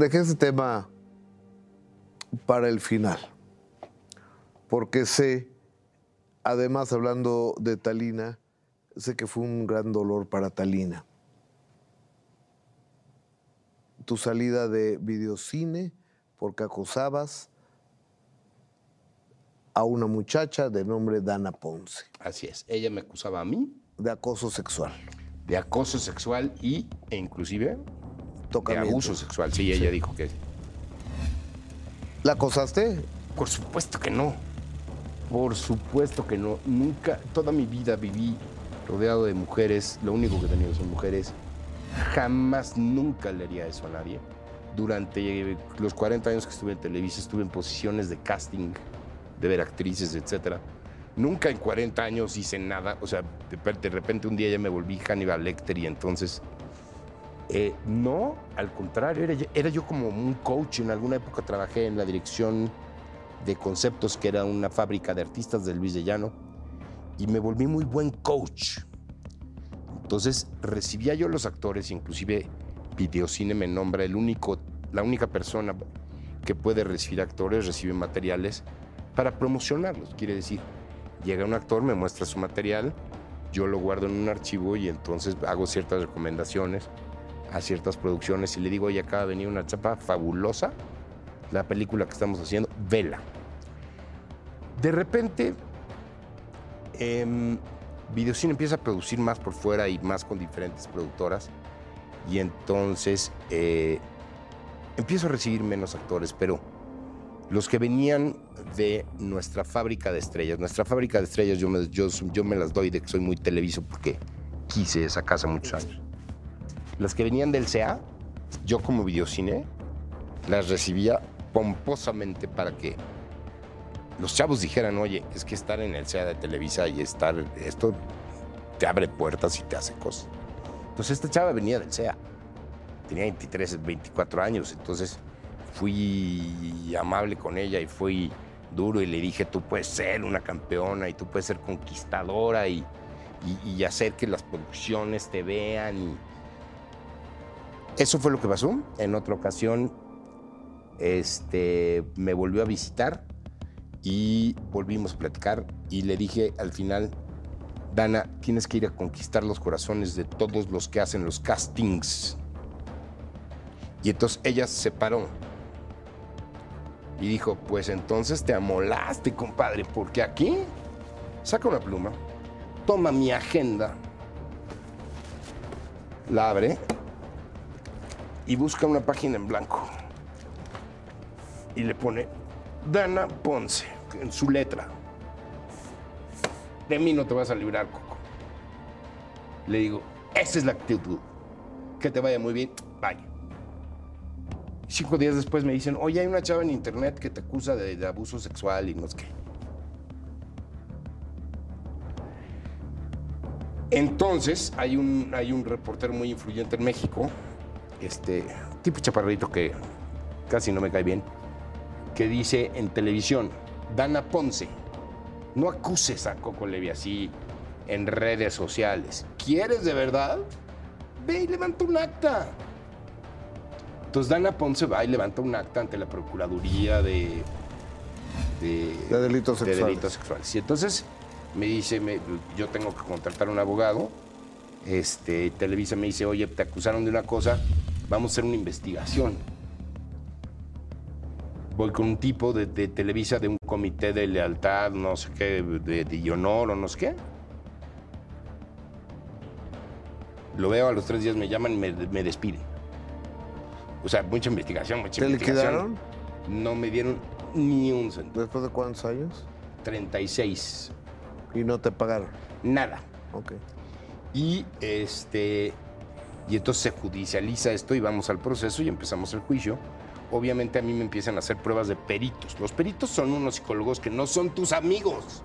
Dejé ese tema para el final, porque sé, además hablando de Talina, sé que fue un gran dolor para Talina. Tu salida de videocine porque acosabas a una muchacha de nombre Dana Ponce. Así es. Ella me acusaba a mí de acoso sexual. De acoso sexual y, e inclusive de abuso sexual. Sí, ella dijo que. ¿La acosaste? Por supuesto que no. Por supuesto que no. Nunca, toda mi vida viví rodeado de mujeres. Lo único que he tenido son mujeres. Jamás, nunca le haría eso a nadie. Durante los 40 años que estuve en Televisa, estuve en posiciones de casting, de ver actrices, etc. Nunca en 40 años hice nada. O sea, de, repente un día ya me volví Hannibal Lecter y entonces eh, no, al contrario, era, yo como un coach. En alguna época trabajé en la dirección de conceptos, que era una fábrica de artistas de Luis de Llano, y me volví muy buen coach. Entonces recibía yo los actores, inclusive Videocine me nombra el único, la única persona que puede recibir actores, recibe materiales para promocionarlos. Quiere decir, llega un actor, me muestra su material, yo lo guardo en un archivo y entonces hago ciertas recomendaciones a ciertas producciones y le digo, oye, acaba de venir una chapa fabulosa, la película que estamos haciendo, vela. De repente, eh, Videocine empieza a producir más por fuera y más con diferentes productoras y entonces eh, empiezo a recibir menos actores, pero los que venían de nuestra fábrica de estrellas, nuestra fábrica de estrellas yo me, yo, yo me las doy de que soy muy televiso porque quise esa casa muchos años. Las que venían del CA, yo como videocine, las recibía pomposamente para que los chavos dijeran, oye, es que estar en el CA de Televisa y estar, esto te abre puertas y te hace cosas. Entonces esta chava venía del CEA, tenía 23, 24 años, entonces fui amable con ella y fui duro y le dije, tú puedes ser una campeona y tú puedes ser conquistadora y, y hacer que las producciones te vean y, eso fue lo que pasó. En otra ocasión, este, me volvió a visitar y volvimos a platicar y le dije al final, Dana, tienes que ir a conquistar los corazones de todos los que hacen los castings. Y entonces ella se paró y dijo, pues entonces te amolaste, compadre, porque aquí saca una pluma, toma mi agenda, la abre y busca una página en blanco. Y le pone Dana Ponce en su letra. De mí no te vas a librar, Coco. Le digo, esa es la actitud. Que te vaya muy bien. Vaya. Cinco días después me dicen, oye, hay una chava en internet que te acusa de, abuso sexual y no sé qué. Entonces, hay un, hay un reportero muy influyente en México este tipo chaparrito que casi no me cae bien, que dice en televisión, Dana Ponce, no acuses a Coco Levi así en redes sociales. ¿Quieres de verdad? Ve y levanta un acta. Entonces Dana Ponce va y levanta un acta ante la Procuraduría de, de, delitos sexuales. De delitos sexuales. Y entonces me dice, yo tengo que contratar a un abogado. Este, Televisa me dice, oye, te acusaron de una cosa, vamos a hacer una investigación. Voy con un tipo de, Televisa, de un comité de lealtad, no sé qué, de, honor o no sé qué. Lo veo, a los tres días me llaman y me, me despiden. O sea, mucha investigación, mucha ¿Te investigación. No me dieron ni un centavo. ¿Después de cuántos años? 36. ¿Y no te pagaron? Nada. Ok. Y este y entonces se judicializa esto y vamos al proceso y empezamos el juicio. Obviamente a mí me empiezan a hacer pruebas de peritos. Los peritos son unos psicólogos que no son tus amigos.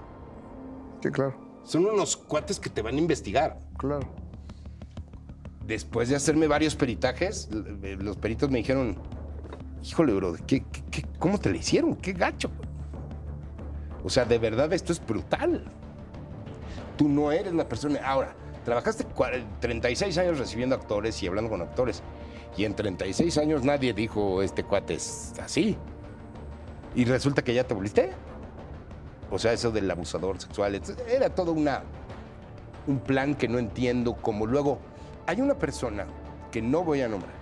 Sí, claro. Son unos cuates que te van a investigar. Claro. Después de hacerme varios peritajes, los peritos me dijeron, híjole, bro, ¿qué, cómo te le hicieron? ¿Qué gacho? O sea, de verdad esto es brutal. Tú no eres la persona. Ahora, Trabajaste 36 años recibiendo actores y hablando con actores. Y en 36 años nadie dijo, este cuate es así. Y resulta que ya te volviste. O sea, eso del abusador sexual, era todo una, un plan que no entiendo. Como luego, hay una persona que no voy a nombrar,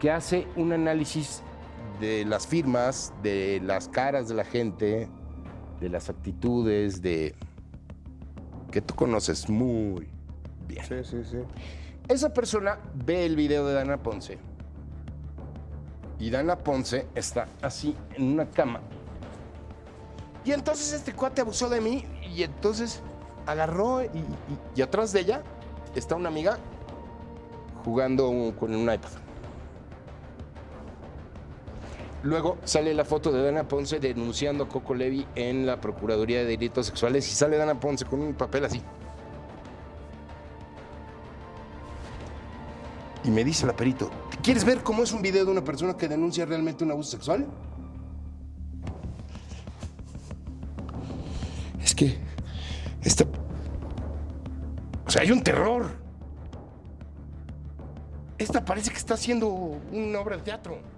que hace un análisis de las firmas, de las caras de la gente, de las actitudes, de que tú conoces muy bien. Sí, sí, sí. Esa persona ve el video de Dana Ponce y Dana Ponce está así en una cama. Y entonces este cuate abusó de mí y entonces agarró y, y- y atrás de ella está una amiga jugando con un iPad. Luego sale la foto de Dana Ponce denunciando a Coco Levi en la Procuraduría de Delitos Sexuales y sale Dana Ponce con un papel así. Y me dice la perito, ¿te quieres ver cómo es un video de una persona que denuncia realmente un abuso sexual? Es que esta... O sea, hay un terror. Esta parece que está haciendo una obra de teatro.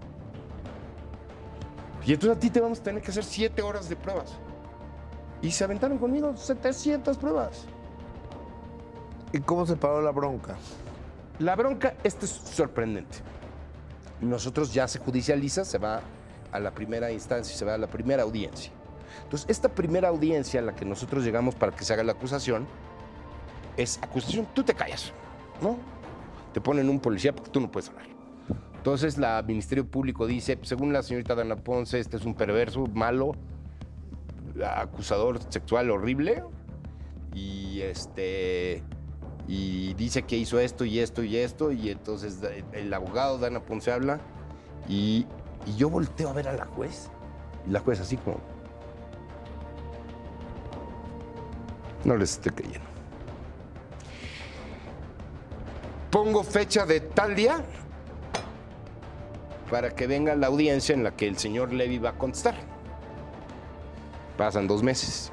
Y entonces a ti te vamos a tener que hacer siete horas de pruebas. Y se aventaron conmigo 700 pruebas. ¿Y cómo se paró la bronca? La bronca, esto es sorprendente. Nosotros ya se judicializa, se va a la primera instancia, se va a la primera audiencia. Entonces, esta primera audiencia a la que nosotros llegamos para que se haga la acusación es acusación, tú te callas, ¿no? Te ponen un policía porque tú no puedes hablar. Entonces, la Ministerio Público dice, según la señorita Dana Ponce, este es un perverso, malo, acusador sexual horrible. Y este y dice que hizo esto y esto y esto y entonces el abogado Dana Ponce habla y, y yo volteo a ver a la juez y la juez así como no les estoy creyendo. Pongo fecha de tal día para que venga la audiencia en la que el señor Levy va a contestar pasan dos meses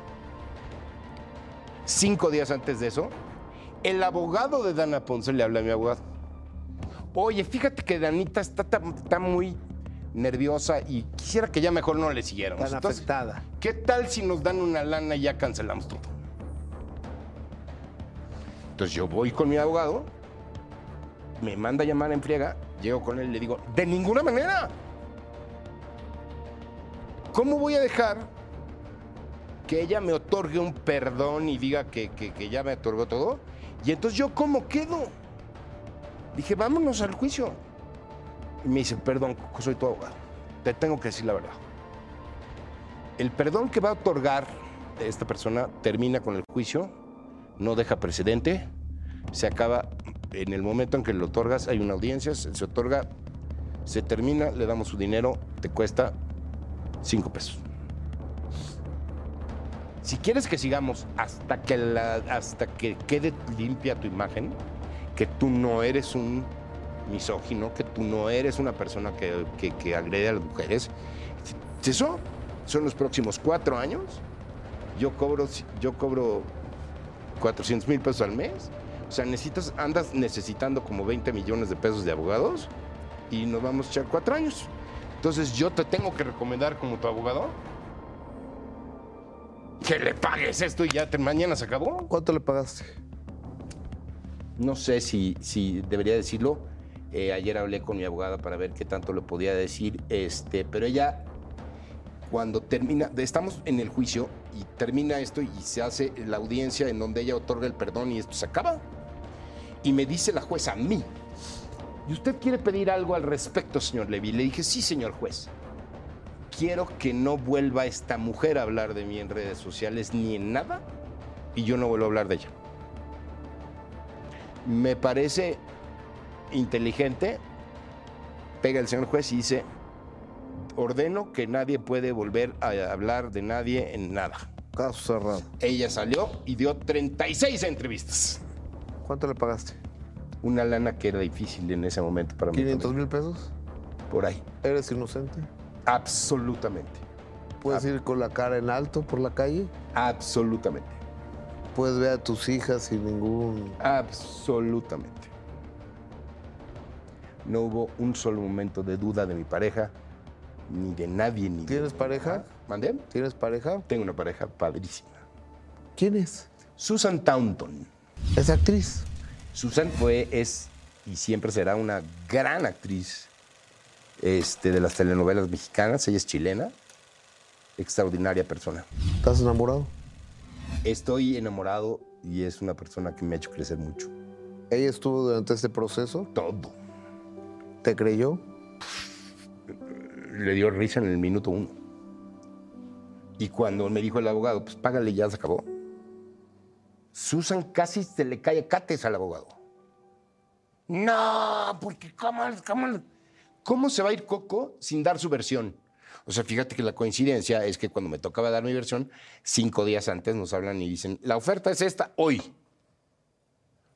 cinco días antes de eso el abogado de Dana Ponce le habla a mi abogado. Oye, fíjate que Danita está, muy nerviosa y quisiera que ya mejor no le siguiéramos. Tan Entonces, afectada. ¿Qué tal si nos dan una lana y ya cancelamos todo? Entonces yo voy con mi abogado, me manda a llamar en friega, llego con él y le digo, de ninguna manera. ¿Cómo voy a dejar que ella me otorgue un perdón y diga que, que- ya me otorgó todo? Y entonces yo, ¿cómo quedo? Dije, vámonos al juicio. Y me dice, perdón, soy tu abogado. Te tengo que decir la verdad. El perdón que va a otorgar esta persona termina con el juicio, no deja precedente, se acaba en el momento en que lo otorgas, hay una audiencia, se, se otorga, se termina, le damos su dinero, te cuesta cinco pesos. Si quieres que sigamos hasta que, la- hasta que quede limpia tu imagen, que tú no eres un misógino, que tú no eres una persona que, que- que agrede a las mujeres, eso son los próximos cuatro años, yo cobro, yo cobro 400 mil pesos al mes. O sea, necesitas, andas necesitando como 20 millones de pesos de abogados y nos vamos a echar cuatro años. Entonces yo te tengo que recomendar como tu abogado que le pagues esto y ya te- mañana se acabó. ¿Cuánto le pagaste? No sé si, si debería decirlo. Eh, ayer hablé con mi abogada para ver qué tanto le podía decir, este, pero ella, cuando termina, estamos en el juicio y termina esto y se hace la audiencia en donde ella otorga el perdón y esto se acaba. Y me dice la jueza a mí, ¿y usted quiere pedir algo al respecto, señor Levy? Le dije, sí, señor juez. Quiero que no vuelva esta mujer a hablar de mí en redes sociales ni en nada y yo no vuelvo a hablar de ella me parece inteligente, pega el señor juez y dice, ordeno que nadie puede volver a hablar de nadie en nada. Caso cerrado. Ella salió y dio 36 entrevistas. ¿Cuánto le pagaste? Una lana que era difícil en ese momento para mí. ¿500 mil pesos? Por ahí. ¿Eres inocente? Absolutamente. ¿Puedes ir con la cara en alto por la calle? Absolutamente. ¿Puedes ver a tus hijas sin ningún... Absolutamente. No hubo un solo momento de duda de mi pareja, ni de nadie, ni de- ¿Tienes pareja? ¿Mandé? ¿Tienes pareja? Tengo una pareja padrísima. ¿Quién es? Susan Taunton. Es actriz. Susan fue, es y siempre será una gran actriz este, de las telenovelas mexicanas. Ella es chilena, extraordinaria persona. ¿Estás enamorado? Estoy enamorado y es una persona que me ha hecho crecer mucho. ¿Ella estuvo durante este proceso? Todo. ¿Te creyó? Le dio risa en el minuto uno. Y cuando me dijo el abogado, pues págale, ya se acabó. Susan casi se le cae cates al abogado. No, porque ¿cómo, cómo, cómo se va a ir Coco sin dar su versión? O sea, fíjate que la coincidencia es que cuando me tocaba dar mi versión, cinco días antes nos hablan y dicen, la oferta es esta hoy.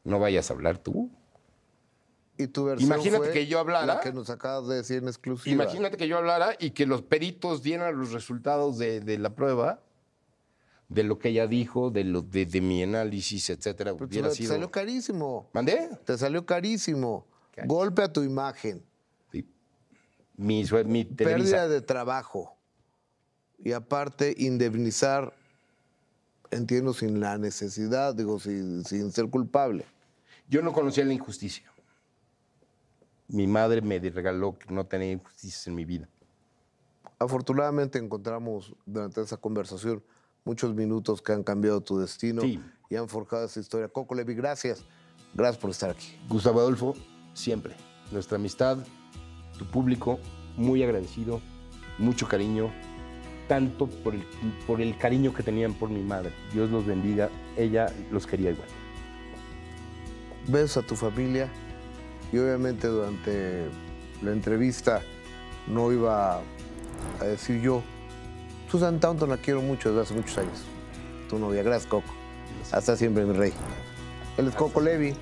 No vayas a hablar tú. ¿Y tu versión Imagínate fue que yo hablara. La que nos acabas de decir en exclusiva. Imagínate que yo hablara y que los peritos dieran los resultados de, de la prueba, de lo que ella dijo, de, lo, de, de mi análisis, etcétera. Pero te sido... salió carísimo. ¿Mandé? Te salió carísimo. Carísimo. Golpe a tu imagen. Sí. Mi. Pérdida de trabajo. Y aparte, indemnizar, entiendo, sin la necesidad, digo, sin, sin ser culpable. Yo no conocía la injusticia. Mi madre me regaló que no tenía injusticias en mi vida. Afortunadamente encontramos durante esa conversación muchos minutos que han cambiado tu destino Sí. y han forjado esa historia. Coco Levi, gracias. Gracias por estar aquí. Gustavo Adolfo, siempre. Nuestra amistad, tu público, muy agradecido, mucho cariño, tanto por el, por el cariño que tenían por mi madre. Dios los bendiga, ella los quería igual. Besos a tu familia y obviamente durante la entrevista no iba a decir yo, Susan Taunton la quiero mucho desde hace muchos años. Tu novia, gracias Coco. Hasta siempre, mi rey. Él es Coco Levi.